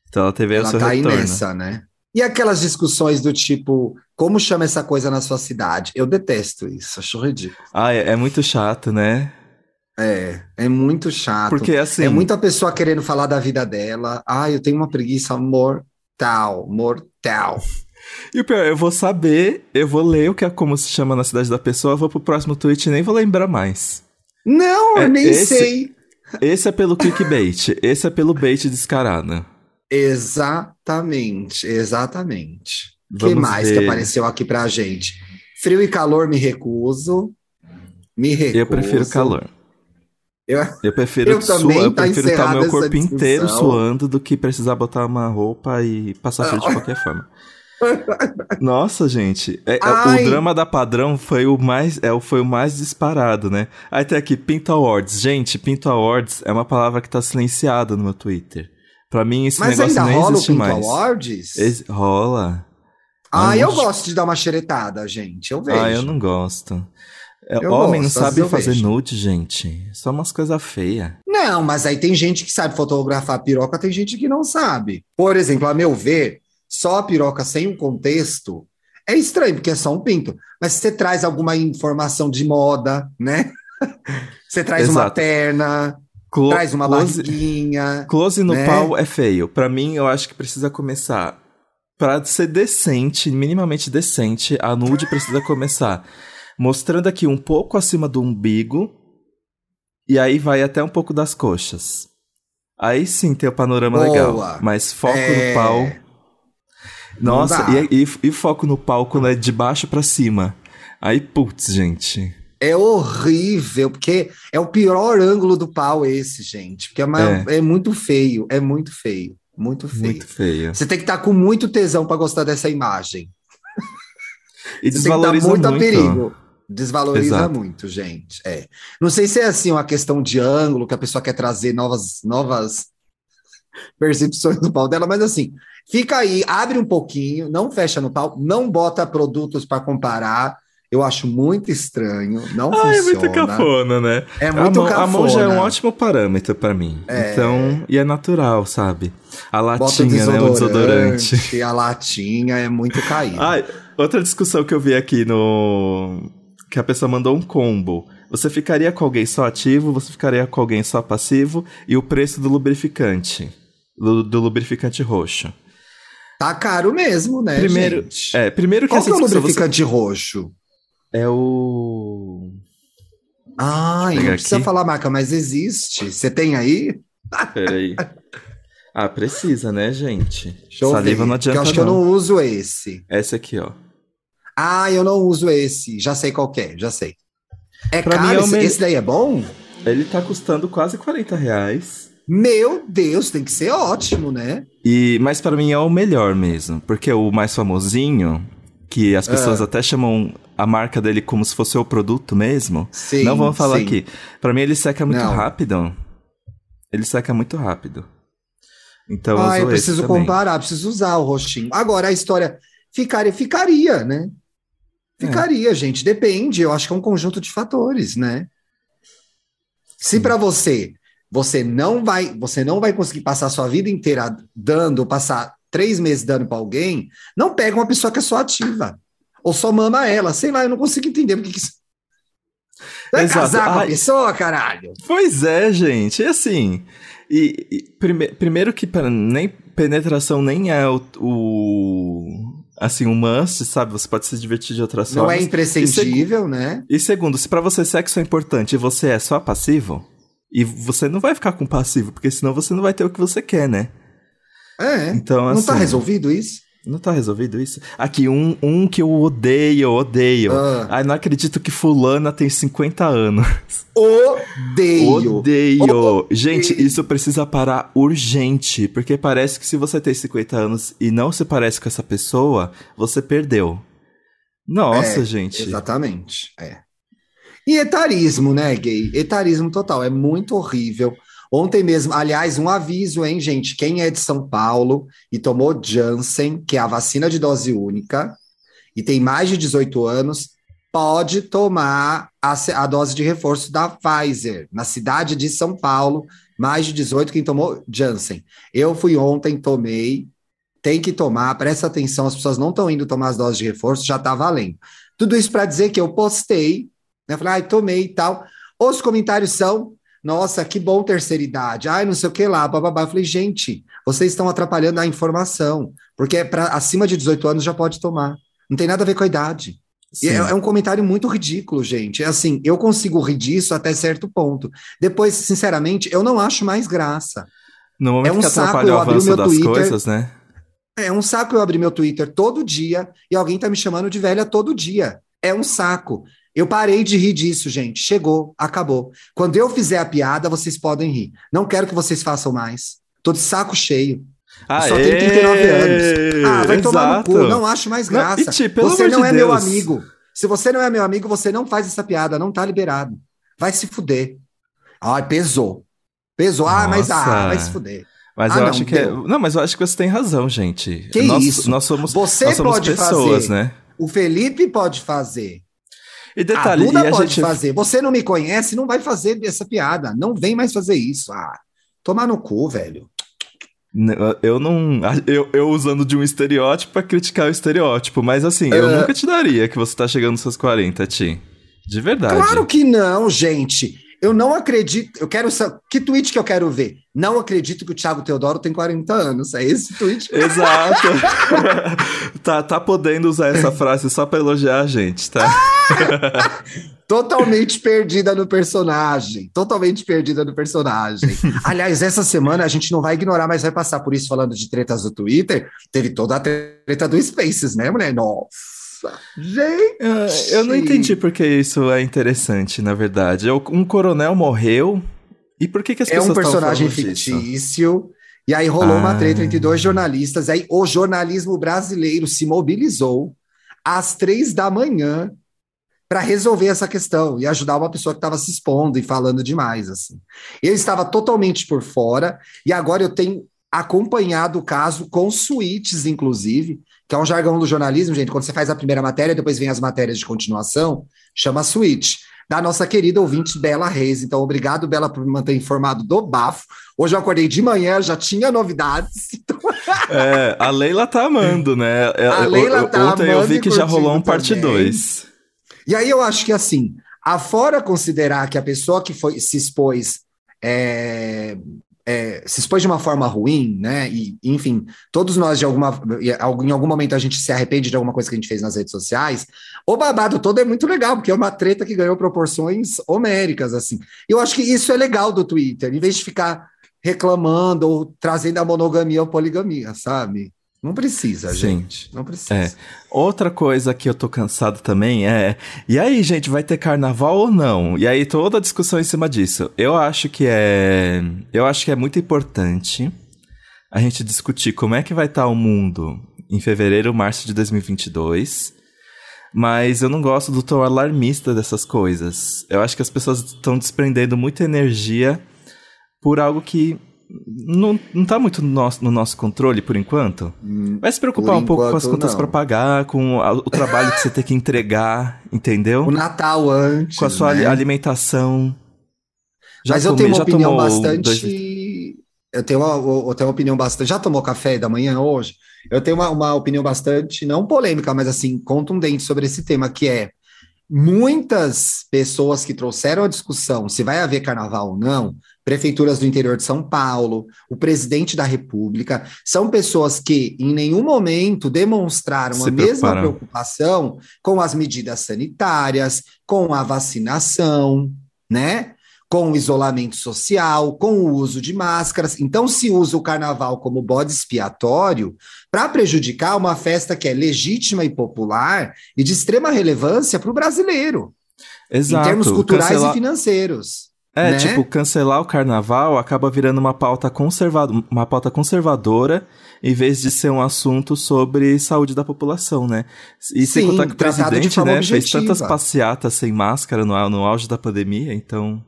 Speaker 1: Então ela teve
Speaker 2: Ela
Speaker 1: seu
Speaker 2: tá aí
Speaker 1: retorno.
Speaker 2: nessa, né? E aquelas discussões do tipo, como chama essa coisa na sua cidade? Eu detesto isso, acho ridículo.
Speaker 1: Ah, é, é muito chato, né?
Speaker 2: É, é muito chato.
Speaker 1: Porque assim.
Speaker 2: É muita pessoa querendo falar da vida dela. Ah, eu tenho uma preguiça mortal, mortal.
Speaker 1: E o pior, eu vou saber, eu vou ler o que é como se chama na cidade da pessoa, vou pro próximo tweet e nem vou lembrar mais.
Speaker 2: Não,
Speaker 1: É,
Speaker 2: eu nem
Speaker 1: esse-
Speaker 2: sei.
Speaker 1: Esse é pelo clickbait, esse é pelo bait descarado.
Speaker 2: Exatamente, exatamente. O que mais
Speaker 1: ver.
Speaker 2: que apareceu aqui pra gente? Frio e calor me recuso. Me recuso.
Speaker 1: Eu prefiro calor.
Speaker 2: Eu-
Speaker 1: Eu prefiro
Speaker 2: Eu também,
Speaker 1: eu
Speaker 2: tá
Speaker 1: prefiro estar o
Speaker 2: encerrada
Speaker 1: meu corpo inteiro suando do que precisar botar uma roupa e passar frio de qualquer forma. Nossa, gente, é- é- o drama da padrão foi o mais é, foi o mais disparado, né? Aí tem aqui Pinto Awards. Gente, Pinto Awards é uma palavra que tá silenciada no meu Twitter. Pra mim esse
Speaker 2: Mas
Speaker 1: negócio
Speaker 2: ainda
Speaker 1: nem
Speaker 2: rola o
Speaker 1: existe
Speaker 2: Pinto
Speaker 1: mais.
Speaker 2: Awards?
Speaker 1: Rola.
Speaker 2: Ah, eu gosto de dar uma xeretada, gente. Eu vejo.
Speaker 1: Ah, eu não gosto. É,
Speaker 2: Eu
Speaker 1: homem
Speaker 2: gosto,
Speaker 1: não sabe fazer
Speaker 2: vejo.
Speaker 1: nude, gente. Só umas coisas feias.
Speaker 2: Não, mas aí tem gente que sabe fotografar piroca, tem gente que não sabe. Por exemplo, a meu ver, só a piroca sem um contexto é estranho, porque é só um pinto. Mas se você traz alguma informação de moda, né? Você traz uma
Speaker 1: Exato.
Speaker 2: perna,
Speaker 1: Clo-
Speaker 2: traz uma
Speaker 1: close,
Speaker 2: barriguinha.
Speaker 1: close no
Speaker 2: né?
Speaker 1: pau é feio. Pra mim, eu acho que precisa começar. Pra ser decente, minimamente decente, a nude precisa começar mostrando aqui um pouco acima do umbigo e aí vai até um pouco das coxas. Aí sim tem o panorama
Speaker 2: Boa.
Speaker 1: legal. Mas foco
Speaker 2: É.
Speaker 1: no pau. Nossa, e, e, e, foco no palco, né? De baixo para cima. Aí, putz, gente.
Speaker 2: É horrível, porque é o pior ângulo do pau esse, gente. Porque é, uma, é. é muito feio, é muito feio. Muito feio. Muito feio. Você tem que estar tá com muito tesão para gostar dessa imagem.
Speaker 1: E desvaloriza muito. muito. perigo.
Speaker 2: Desvaloriza Exato. muito, gente. É. Não sei se é assim uma questão de ângulo, que a pessoa quer trazer novas, novas percepções do pau dela, mas assim, fica aí, abre um pouquinho, não fecha no pau, não bota produtos para comparar. Eu acho muito estranho, não ah, funciona. É
Speaker 1: muito cafona, né?
Speaker 2: É muito a mão,
Speaker 1: cafona. A mão já é um ótimo parâmetro para mim. É. Então, e é natural, sabe? A latinha, né? O desodorante.
Speaker 2: A latinha é muito caída.
Speaker 1: Ai, outra discussão que eu vi aqui no que a pessoa mandou um combo. Você ficaria com alguém só ativo, você ficaria com alguém só passivo e o preço do lubrificante, do, do lubrificante roxo.
Speaker 2: Tá caro mesmo, né,
Speaker 1: primeiro,
Speaker 2: gente?
Speaker 1: É, primeiro que
Speaker 2: Qual que é o lubrificante você... roxo?
Speaker 1: É o...
Speaker 2: Ah, não precisa falar marca, mas existe. Você tem aí?
Speaker 1: Peraí. Ah, precisa, né, gente? Deixa Saliva ver,
Speaker 2: não adianta. Eu acho não. que eu não uso esse.
Speaker 1: Esse aqui, ó.
Speaker 2: Ah, eu não uso esse. Já sei qual é, já sei. É pra caro? Mim é esse, me... esse daí é bom?
Speaker 1: Ele tá custando quase 40 reais.
Speaker 2: Meu Deus, tem que ser ótimo, né?
Speaker 1: E, mas para mim é o melhor mesmo, porque o mais famosinho, que as pessoas ah. até chamam a marca dele como se fosse o produto mesmo. Sim, não vamos falar sim. aqui. Para mim ele seca muito não. rápido. Ele seca muito rápido. Então
Speaker 2: ah, eu preciso comparar, preciso usar o rostinho. Agora a história ficaria, ficaria, né? Ficaria, é. gente. Depende. Eu acho que é um conjunto de fatores, né? Se para você você não vai você não vai conseguir passar a sua vida inteira dando, passar três meses dando para alguém, não pega uma pessoa que é só ativa ou só mama ela. Sei lá, eu não consigo entender porque que isso... Vai Exato. casar com a pessoa, caralho?
Speaker 1: Pois é, gente. E assim, e, e prime, primeiro que nem penetração nem é o, o assim, um must, sabe? Você pode se divertir de outras
Speaker 2: Não
Speaker 1: formas.
Speaker 2: Não é imprescindível,
Speaker 1: e
Speaker 2: né?
Speaker 1: E segundo, se para você sexo é importante e você é só passivo, e você não vai ficar com passivo, porque senão você não vai ter o que você quer, né?
Speaker 2: É. Então, assim, não tá assim, resolvido isso?
Speaker 1: Não tá resolvido isso? Aqui, um, um que eu odeio, odeio. Ah. Ai, não acredito que fulana tem 50 anos.
Speaker 2: Odeio.
Speaker 1: Odeio. odeio. Gente, isso precisa parar urgente. Porque parece que se você tem 50 anos e não se parece com essa pessoa, você perdeu. Nossa,
Speaker 2: é,
Speaker 1: gente.
Speaker 2: Exatamente. É. E etarismo, né, gay? Etarismo total. É muito horrível. Ontem mesmo, aliás, um aviso, hein, gente? Quem é de São Paulo e tomou Janssen, que é a vacina de dose única, e tem mais de 18 anos, pode tomar a, a dose de reforço da Pfizer, na cidade de São Paulo, mais de 18, quem tomou Janssen. Eu fui ontem, tomei, tem que tomar, presta atenção, as pessoas não estão indo tomar as doses de reforço, já está valendo. Tudo isso para dizer que eu postei, né? Falei, ah, tomei e tal. Os comentários são: nossa, que bom terceira idade, ai, não sei o que lá, bababá. Eu falei, gente, vocês estão atrapalhando a informação, porque para acima de 18 anos já pode tomar. Não tem nada a ver com a idade. É, é, um comentário muito ridículo, gente. É assim, eu consigo rir disso até certo ponto. Depois, sinceramente, eu não acho mais graça.
Speaker 1: No momento é um que saco eu abrir o meu Twitter, coisas, né?
Speaker 2: É um saco eu abrir meu Twitter todo dia e alguém tá me chamando de velha todo dia. É um saco. Eu parei de rir disso, gente. Chegou, acabou. Quando eu fizer a piada, vocês podem rir. Não quero que vocês façam mais. Tô de saco cheio. Ah, só tenho 39 anos. Ah, vai Exato. tomar no cu. Não acho mais graça. Não, Iti, você não de é Deus. meu amigo. Se você não é meu amigo, você não faz essa piada. Não tá liberado. Vai se fuder. Ai, pesou. Pesou. Nossa. Ah, mas ah, vai se fuder.
Speaker 1: Mas ah, eu não, acho que é... Não, mas eu acho que você tem razão, gente.
Speaker 2: Que
Speaker 1: nós,
Speaker 2: isso?
Speaker 1: Nós somos,
Speaker 2: você
Speaker 1: nós somos
Speaker 2: pode
Speaker 1: pessoas,
Speaker 2: fazer.
Speaker 1: né?
Speaker 2: O Felipe pode fazer.
Speaker 1: E detalhe,
Speaker 2: a Duda
Speaker 1: e a
Speaker 2: pode
Speaker 1: gente...
Speaker 2: fazer. Você não me conhece, não vai fazer essa piada. Não vem mais fazer isso. Ah, tomar no cu, velho.
Speaker 1: Eu não. Eu, eu usando de um estereótipo pra criticar o estereótipo, mas assim, eu uh... nunca te daria que você tá chegando nos seus 40, Ti. De verdade.
Speaker 2: Claro que não, gente. Eu não acredito. Eu quero. Que tweet que eu quero ver? Não acredito que o Thiago Teodoro tem 40 anos. É esse tweet.
Speaker 1: Exato. tá, tá podendo usar essa frase só pra elogiar a gente, tá?
Speaker 2: totalmente perdida no personagem. Totalmente perdida no personagem. Aliás, essa semana a gente não vai ignorar, mas vai passar por isso falando de tretas do Twitter. Teve toda a treta do Spaces, né, mulher? Nossa. Gente!
Speaker 1: Eu não entendi porque isso é interessante, na verdade. Um coronel morreu. E por que, que as
Speaker 2: é
Speaker 1: pessoas
Speaker 2: É um personagem fictício. Disso? E aí rolou ah. uma treta entre dois jornalistas. Aí o jornalismo brasileiro se mobilizou às três da manhã para resolver essa questão e ajudar uma pessoa que estava se expondo e falando demais. assim. Eu estava totalmente por fora e agora eu tenho acompanhado o caso com suítes, inclusive, que é um jargão do jornalismo, gente. Quando você faz a primeira matéria, depois vem as matérias de continuação, chama suíte da nossa querida ouvinte Bela Reis. Então, obrigado, Bela, por me manter informado do bafo. Hoje eu acordei de manhã, já tinha novidades. Então...
Speaker 1: É, a Leila tá amando, né?
Speaker 2: É, a Leila tá
Speaker 1: Ontem eu vi que já rolou um parte 2.
Speaker 2: E aí eu acho que assim, afora considerar que a pessoa que foi se expôs é, é, se expôs de uma forma ruim, né? E, enfim, todos nós, de alguma, em algum momento, a gente se arrepende de alguma coisa que a gente fez nas redes sociais. O babado todo é muito legal, porque é uma treta que ganhou proporções homéricas, assim. Eu acho que isso é legal do Twitter, em vez de ficar reclamando ou trazendo a monogamia ou poligamia, sabe? Não precisa, Sim. gente. Não precisa.
Speaker 1: É. Outra coisa que eu tô cansado também é. E aí, gente, vai ter carnaval ou não? E aí, toda a discussão em cima disso. Eu acho que é. Eu acho que é muito importante a gente discutir como é que vai estar tá o mundo em fevereiro, março de 2022. Mas eu não gosto do tom alarmista dessas coisas. Eu acho que as pessoas estão desprendendo muita energia por algo que não, não tá muito no nosso, no nosso controle por enquanto. Hum, Vai se preocupar um pouco com as contas para pagar, com a, o trabalho que você tem que entregar, entendeu?
Speaker 2: O Natal antes.
Speaker 1: Com a sua
Speaker 2: né?
Speaker 1: alimentação.
Speaker 2: Já Mas eu tenho uma opinião bastante. Dois... Eu tenho uma, eu tenho uma opinião bastante. Já tomou café da manhã hoje? Eu tenho uma, uma opinião bastante, não polêmica, mas assim, contundente sobre esse tema, que é muitas pessoas que trouxeram a discussão se vai haver carnaval ou não prefeituras do interior de São Paulo, o presidente da República, são pessoas que em nenhum momento demonstraram Se a mesma preocupação com as medidas sanitárias, com a vacinação, né? Com o isolamento social, com o uso de máscaras. Então, se usa o carnaval como bode expiatório para prejudicar uma festa que é legítima e popular e de extrema relevância para o brasileiro. Exato. Em termos culturais Cancelar... e financeiros.
Speaker 1: É, né? tipo, cancelar o carnaval acaba virando uma pauta, conservado, uma pauta conservadora, em vez de ser um assunto sobre saúde da população, né? E Sim, sem contar que o presidente, né, objetiva. fez tantas passeatas sem máscara no, no auge da pandemia, então...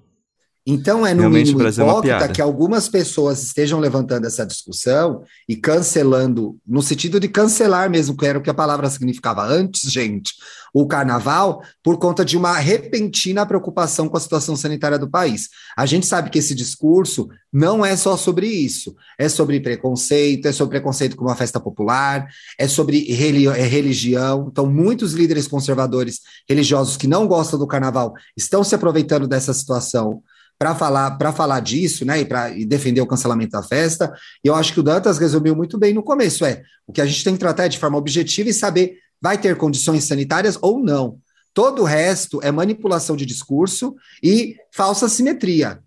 Speaker 2: Então é no Realmente, mínimo é hipócrita é que algumas pessoas estejam levantando essa discussão e cancelando, no sentido de cancelar mesmo, que era o que a palavra significava antes, gente, o carnaval, por conta de uma repentina preocupação com a situação sanitária do país. A gente sabe que esse discurso não é só sobre isso, é sobre preconceito, é sobre preconceito com uma festa popular, é sobre é religião. Então, muitos líderes conservadores religiosos que não gostam do carnaval estão se aproveitando dessa situação para falar para falar disso, né, e para defender o cancelamento da festa. E eu acho que o Dantas resumiu muito bem no começo, é, o que a gente tem que tratar é de forma objetiva e saber vai ter condições sanitárias ou não. Todo o resto é manipulação de discurso e falsa simetria.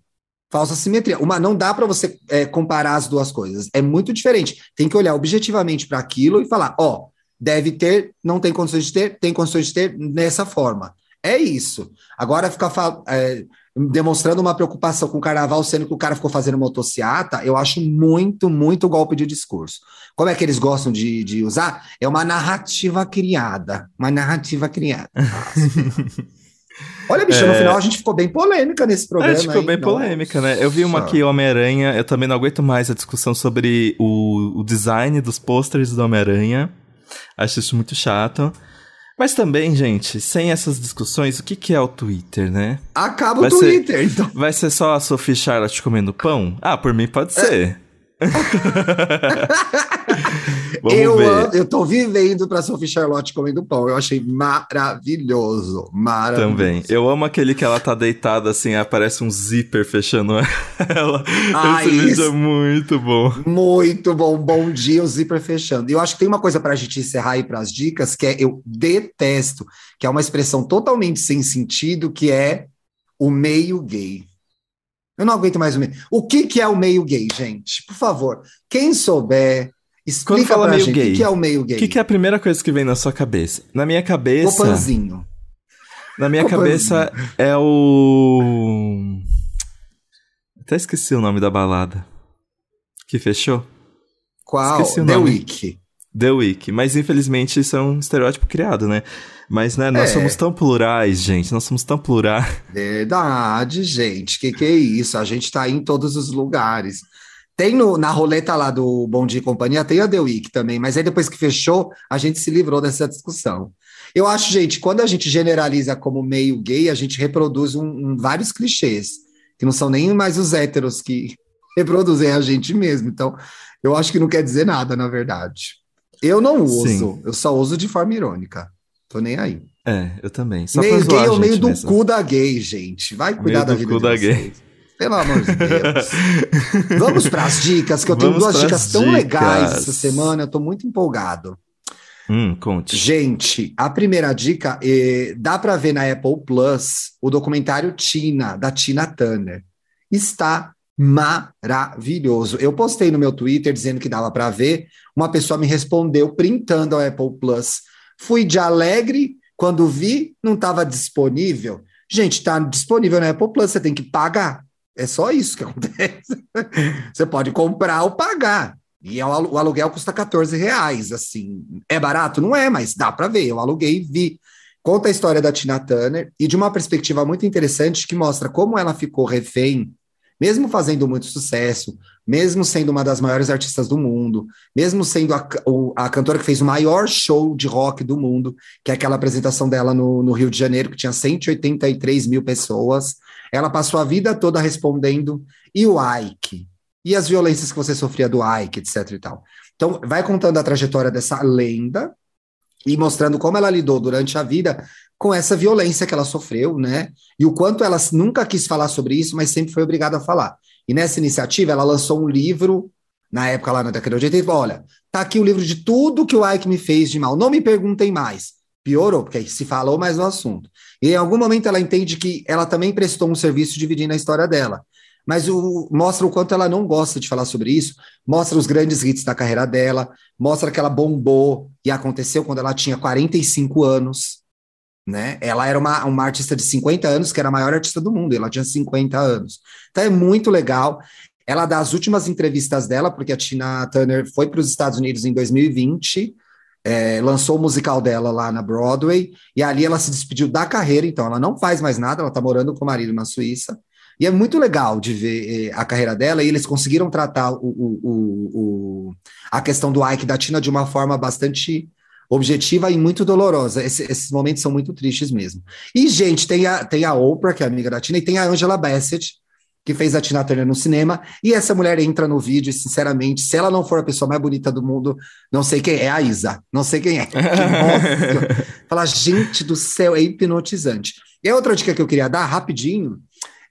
Speaker 2: Falsa simetria. Uma não dá para você é, comparar as duas coisas. É muito diferente. Tem que olhar objetivamente para aquilo e falar, ó, deve ter, não tem condições de ter, tem condições de ter nessa forma. É isso. Agora ficar é, demonstrando uma preocupação com o carnaval, sendo que o cara ficou fazendo motociata, eu acho muito, muito golpe de discurso. Como é que eles gostam de, de usar? É uma narrativa criada. Uma narrativa criada. Olha, bicho, é... no final a gente ficou bem polêmica nesse programa.
Speaker 1: É, a gente ficou aí. bem polêmica, né? Eu vi uma aqui, Homem-Aranha, eu também não aguento mais a discussão sobre o, o design dos pôsteres do Homem-Aranha. Acho isso muito chato. Mas também, gente, sem essas discussões, o que, que é o Twitter, né?
Speaker 2: Acaba vai o Twitter,
Speaker 1: ser,
Speaker 2: então.
Speaker 1: Vai ser só a Sophie Charlotte comendo pão? Ah, por mim pode é. ser.
Speaker 2: eu, ver. eu tô vivendo pra Sophie Charlotte comendo pão. Eu achei maravilhoso. Maravilhoso.
Speaker 1: Também. Eu amo aquele que ela tá deitada assim, aparece um zíper fechando ela.
Speaker 2: Ah,
Speaker 1: Esse vídeo é muito bom.
Speaker 2: Muito bom. Bom dia, o zíper fechando. E eu acho que tem uma coisa pra gente encerrar aí pras dicas, que é eu detesto, que é uma expressão totalmente sem sentido, que é o meio gay. Eu não aguento mais o meio. O que, que é o meio gay, gente? Por favor, quem souber, explica fala pra meio gente gay, o que é o meio gay.
Speaker 1: O que, que, é a primeira coisa que vem na sua cabeça? Na minha cabeça...
Speaker 2: Copanzinho.
Speaker 1: Na minha cabeça é o... Até esqueci o nome da balada. Que fechou?
Speaker 2: Qual? Esqueci o The nome. Week.
Speaker 1: The Week. Mas infelizmente isso é um estereótipo criado, né? Mas, né, nós é. somos tão plurais, gente. Nós somos tão plurais.
Speaker 2: Verdade, gente. Que que é isso? A gente tá em todos os lugares. Tem no, na roleta lá do Bom Dia e Companhia, tem a The Week também, mas aí depois que fechou, a gente se livrou dessa discussão. Eu acho, gente, quando a gente generaliza como meio gay, a gente reproduz um, um, vários clichês, que não são nem mais os héteros que reproduzem a gente mesmo. Então, eu acho que não quer dizer nada, na verdade. Eu não uso, Sim. eu só uso de forma irônica. Tô nem aí.
Speaker 1: É, eu também. Só
Speaker 2: meio gay é o meio do mesmo. cu da gay, gente. Vai cuidar meio da vida cu da vocês. gay. Pelo amor de Deus. Vamos para as dicas, que eu tenho Vamos duas dicas tão dicas. legais essa semana. Eu tô muito empolgado.
Speaker 1: Hum, conte.
Speaker 2: Gente, a primeira dica é, dá para ver na Apple Plus o documentário Tina, da Tina Turner. Está maravilhoso. Eu postei no meu Twitter dizendo que dava para ver. Uma pessoa me respondeu printando a Apple Plus Fui de alegre, quando vi, não estava disponível. Gente, está disponível na Apple Plus, você tem que pagar. É só isso que acontece. você pode comprar ou pagar. E é o aluguel custa 14 reais, assim. É barato? Não é, mas dá para ver. Eu aluguei e vi. Conta a história da Tina Turner e de uma perspectiva muito interessante que mostra como ela ficou refém mesmo fazendo muito sucesso, mesmo sendo uma das maiores artistas do mundo, mesmo sendo a, a cantora que fez o maior show de rock do mundo, que é aquela apresentação dela no, no Rio de Janeiro, que tinha 183 mil pessoas, ela passou a vida toda respondendo, e o Ike? E as violências que você sofria do Ike, etc e tal. Então, vai contando a trajetória dessa lenda, e mostrando como ela lidou durante a vida com essa violência que ela sofreu, né? E o quanto ela nunca quis falar sobre isso, mas sempre foi obrigada a falar. E nessa iniciativa, ela lançou um livro, na época lá na década de 80, olha, tá aqui o livro de tudo que o Ike me fez de mal, não me perguntem mais. Piorou, porque se falou mais no assunto. E em algum momento ela entende que ela também prestou um serviço dividindo a história dela mas o, mostra o quanto ela não gosta de falar sobre isso, mostra os grandes hits da carreira dela, mostra que ela bombou e aconteceu quando ela tinha 45 anos, né? Ela era uma, uma artista de 50 anos, que era a maior artista do mundo, ela tinha 50 anos. Então é muito legal. Ela dá as últimas entrevistas dela, porque a Tina Turner foi para os Estados Unidos em 2020, é, lançou o musical dela lá na Broadway, e ali ela se despediu da carreira, então ela não faz mais nada, ela está morando com o marido na Suíça. E é muito legal de ver eh, a carreira dela, e eles conseguiram tratar o, o, o, a questão do Ike da Tina de uma forma bastante objetiva e muito dolorosa. Esse, esses momentos são muito tristes mesmo. E, gente, tem a, tem a Oprah, que é amiga da Tina, e tem a Angela Bassett, que fez a Tina Turner no cinema, e essa mulher entra no vídeo, e, sinceramente, se ela não for a pessoa mais bonita do mundo, não sei quem é, é a Isa, não sei quem é. Fala, gente do céu, é hipnotizante. E a outra dica que eu queria dar, rapidinho,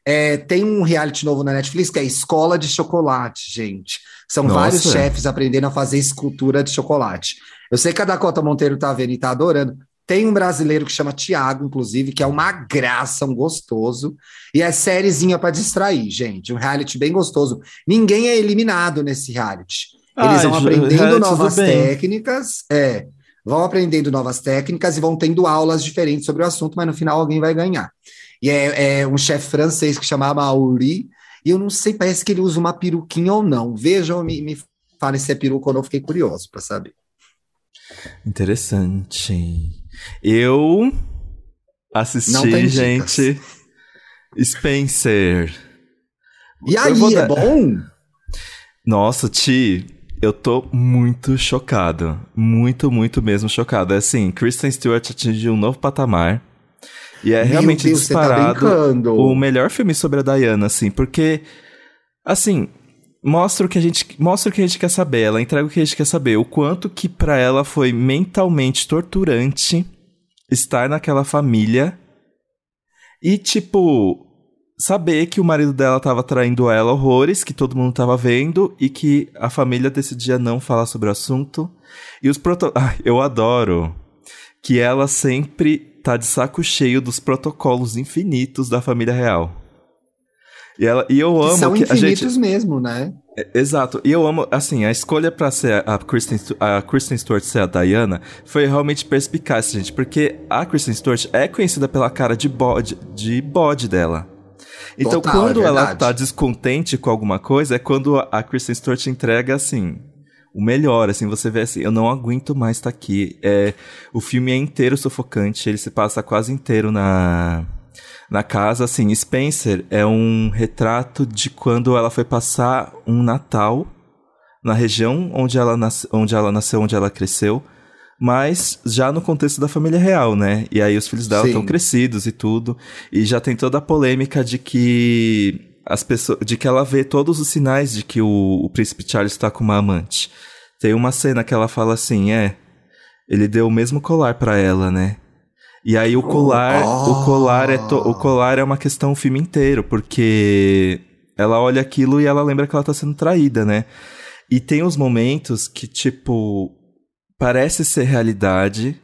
Speaker 2: é, tem um reality novo na Netflix que é Escola de Chocolate, gente. São Nossa. vários chefes aprendendo a fazer escultura de chocolate. Eu sei que a Dakota Monteiro tá vendo e tá adorando. Tem um brasileiro que chama Tiago, inclusive, que é uma graça, um gostoso. E é sériezinha para distrair, gente. Um reality bem gostoso. Ninguém é eliminado nesse reality. Eles Ai, vão aprendendo novas técnicas. É, vão aprendendo novas técnicas e vão tendo aulas diferentes sobre o assunto, mas no final alguém vai ganhar. E é, é um chefe francês que chamava Auri, e eu não sei, parece que ele usa uma peruquinha ou não. Vejam, me, me falem se é peruca ou não, fiquei curioso para saber.
Speaker 1: Interessante. Eu assisti, gente, Spencer.
Speaker 2: E aí, é bom?
Speaker 1: Nossa, Ti, eu tô muito chocado. Muito, muito mesmo chocado. É assim, Kristen Stewart atingiu um novo patamar. E é Meu realmente Deus, tá disparado tá o melhor filme sobre a Diana, assim, porque, assim, mostra o que a gente mostra o que a gente quer saber, ela entrega o que a gente quer saber, o quanto que para ela foi mentalmente torturante estar naquela família e tipo saber que o marido dela tava traindo ela horrores, que todo mundo tava vendo e que a família decidia não falar sobre o assunto. E os proto... Eu adoro que ela sempre tá de saco cheio dos protocolos infinitos da família real. E, ela, e eu amo. Que
Speaker 2: são
Speaker 1: que
Speaker 2: infinitos
Speaker 1: gente...
Speaker 2: mesmo, né?
Speaker 1: É, exato. E eu amo, assim, a escolha pra ser a Kristen, a Kristen Stewart ser a Diana foi realmente perspicaz, gente, porque a Kristen Stewart é conhecida pela cara de bode, de bode dela. Então,
Speaker 2: Total,
Speaker 1: quando
Speaker 2: é
Speaker 1: ela tá descontente com alguma coisa, é quando a Kristen Stewart entrega, assim, o melhor, assim, você vê assim, eu não aguento mais estar aqui. É, o filme é inteiro sufocante, ele se passa quase inteiro na, na casa, assim, Spencer é um retrato de quando ela foi passar um Natal na região onde ela, nas, onde ela nasceu, onde ela cresceu, mas já no contexto da família real, né? E aí os filhos dela estão crescidos e tudo, e já tem toda a polêmica de que as pessoas, de que ela vê todos os sinais de que o, o príncipe Charles está com uma amante. Tem uma cena que ela fala assim, é, ele deu o mesmo colar pra ela, né? E aí o colar,
Speaker 2: Oh.
Speaker 1: o colar é to- o colar é uma questão o filme inteiro, porque ela olha aquilo e ela lembra que ela tá sendo traída, né? E tem os momentos que tipo parece ser realidade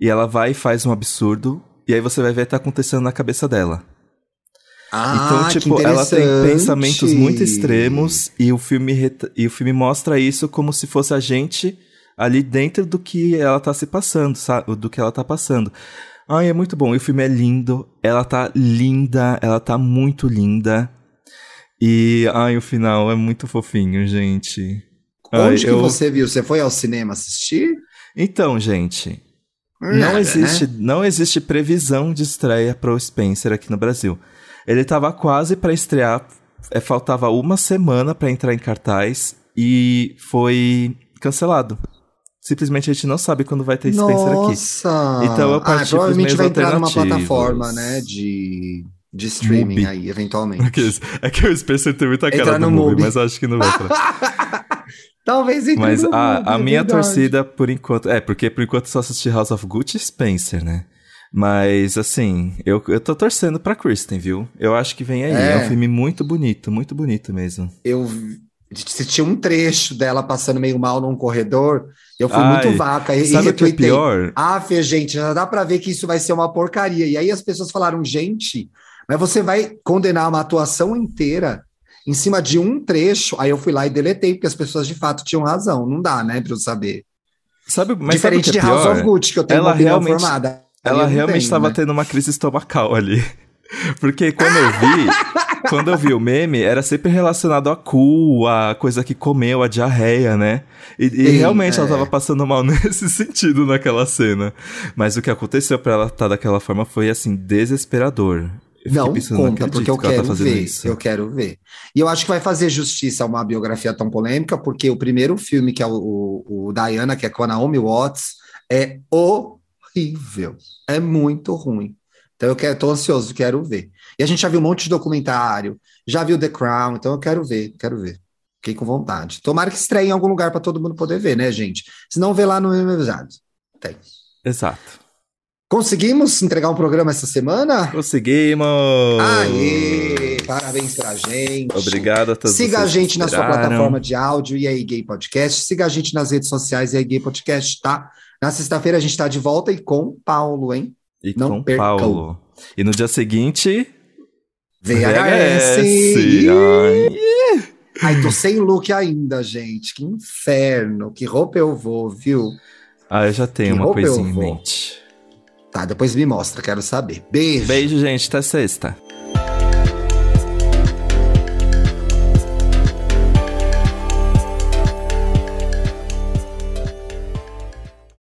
Speaker 1: e ela vai e faz um absurdo e aí você vai ver tá acontecendo na cabeça dela.
Speaker 2: Ah,
Speaker 1: Então, tipo, ela tem pensamentos muito extremos e o filme e o filme mostra isso como se fosse a gente ali dentro do que ela tá se passando, sabe? Do que ela tá passando. Ai, é muito bom. E o filme é lindo. Ela tá linda, ela tá muito linda. E ai, o final é muito fofinho, gente. Ai,
Speaker 2: Onde que
Speaker 1: eu-
Speaker 2: você viu? Você foi ao cinema assistir?
Speaker 1: Então, gente, não
Speaker 2: Nada,
Speaker 1: existe,
Speaker 2: né?
Speaker 1: não existe previsão de estreia pro Spencer aqui no Brasil. Ele tava quase pra estrear, é, faltava uma semana pra entrar em cartaz e foi cancelado. Simplesmente a gente não sabe quando vai ter Spencer aqui.
Speaker 2: Nossa!
Speaker 1: Então eu
Speaker 2: ah,
Speaker 1: parti pros
Speaker 2: provavelmente vai entrar numa plataforma, né, de, de streaming
Speaker 1: Mubi.
Speaker 2: aí, eventualmente.
Speaker 1: É que o Spencer tem muita cara
Speaker 2: Entrar
Speaker 1: do
Speaker 2: no Mubi.
Speaker 1: mas acho que não vai entrar.
Speaker 2: Talvez entre
Speaker 1: Mas
Speaker 2: no
Speaker 1: a,
Speaker 2: Mubi,
Speaker 1: a
Speaker 2: é
Speaker 1: minha
Speaker 2: verdade.
Speaker 1: torcida, por enquanto. É, porque por enquanto só assisti House of Gucci e Spencer, né? Mas, assim, eu, eu tô torcendo pra Kristen, viu? Eu acho que vem aí. É,
Speaker 2: É.
Speaker 1: um filme muito bonito, muito bonito mesmo.
Speaker 2: Eu se tinha um trecho dela passando meio mal num corredor, eu fui
Speaker 1: Ai,
Speaker 2: muito vaca e,
Speaker 1: Sabe
Speaker 2: e
Speaker 1: o que é
Speaker 2: retuitei.
Speaker 1: pior?
Speaker 2: Ah, Fê, gente, já dá pra ver que isso vai ser uma porcaria. E aí as pessoas falaram, gente, mas você vai condenar uma atuação inteira em cima de um trecho? Aí eu fui lá e deletei, porque as pessoas de fato tinham razão. Não dá, né, pra eu saber.
Speaker 1: Sabe, mas
Speaker 2: Diferente
Speaker 1: sabe o
Speaker 2: de
Speaker 1: é
Speaker 2: House of Gucci, que eu tenho
Speaker 1: Ela
Speaker 2: uma opinião
Speaker 1: realmente-
Speaker 2: formada.
Speaker 1: Ela realmente estava
Speaker 2: né?
Speaker 1: tendo uma crise estomacal ali. Porque quando eu vi, quando eu vi o meme, era sempre relacionado a cu, a coisa que comeu, a diarreia, né? E, e
Speaker 2: Sim,
Speaker 1: realmente ela
Speaker 2: é.
Speaker 1: tava passando mal nesse sentido naquela cena. Mas o que aconteceu pra ela estar daquela forma foi, assim, desesperador. Eu
Speaker 2: Não
Speaker 1: pensando,
Speaker 2: conta,
Speaker 1: acredito
Speaker 2: porque eu
Speaker 1: que ela
Speaker 2: quero
Speaker 1: tá
Speaker 2: ver.
Speaker 1: isso.
Speaker 2: Eu quero ver. E eu acho que vai fazer justiça a uma biografia tão polêmica, porque o primeiro filme, que é o, o, o Diana, que é com a Naomi Watts, é horrível. É muito ruim. Então eu quero, tô ansioso, quero ver. E a gente já viu um monte de documentário, já viu The Crown, então eu quero ver, quero ver. Fiquei com vontade. Tomara que estreie em algum lugar para todo mundo poder ver, né, gente? Se não vê lá no Avisado. Tem.
Speaker 1: Exato.
Speaker 2: Conseguimos entregar um programa essa semana?
Speaker 1: Conseguimos!
Speaker 2: Aê! Parabéns pra gente.
Speaker 1: Obrigado a todos
Speaker 2: Siga a gente na sua plataforma de áudio e aí Gay Podcast. Siga a gente nas redes sociais e aí Gay Podcast, tá? Na sexta-feira a gente tá de volta e com Paulo, hein?
Speaker 1: E
Speaker 2: Não
Speaker 1: com
Speaker 2: percam.
Speaker 1: Paulo. E no dia seguinte,
Speaker 2: VHS.
Speaker 1: Ai,
Speaker 2: Ai, tô sem look ainda, gente. Que inferno. Que roupa eu vou, viu?
Speaker 1: Ah, eu já tenho
Speaker 2: Que
Speaker 1: uma coisinha em mente.
Speaker 2: Tá, depois me mostra, quero saber. Beijo.
Speaker 1: Beijo, gente. Até sexta.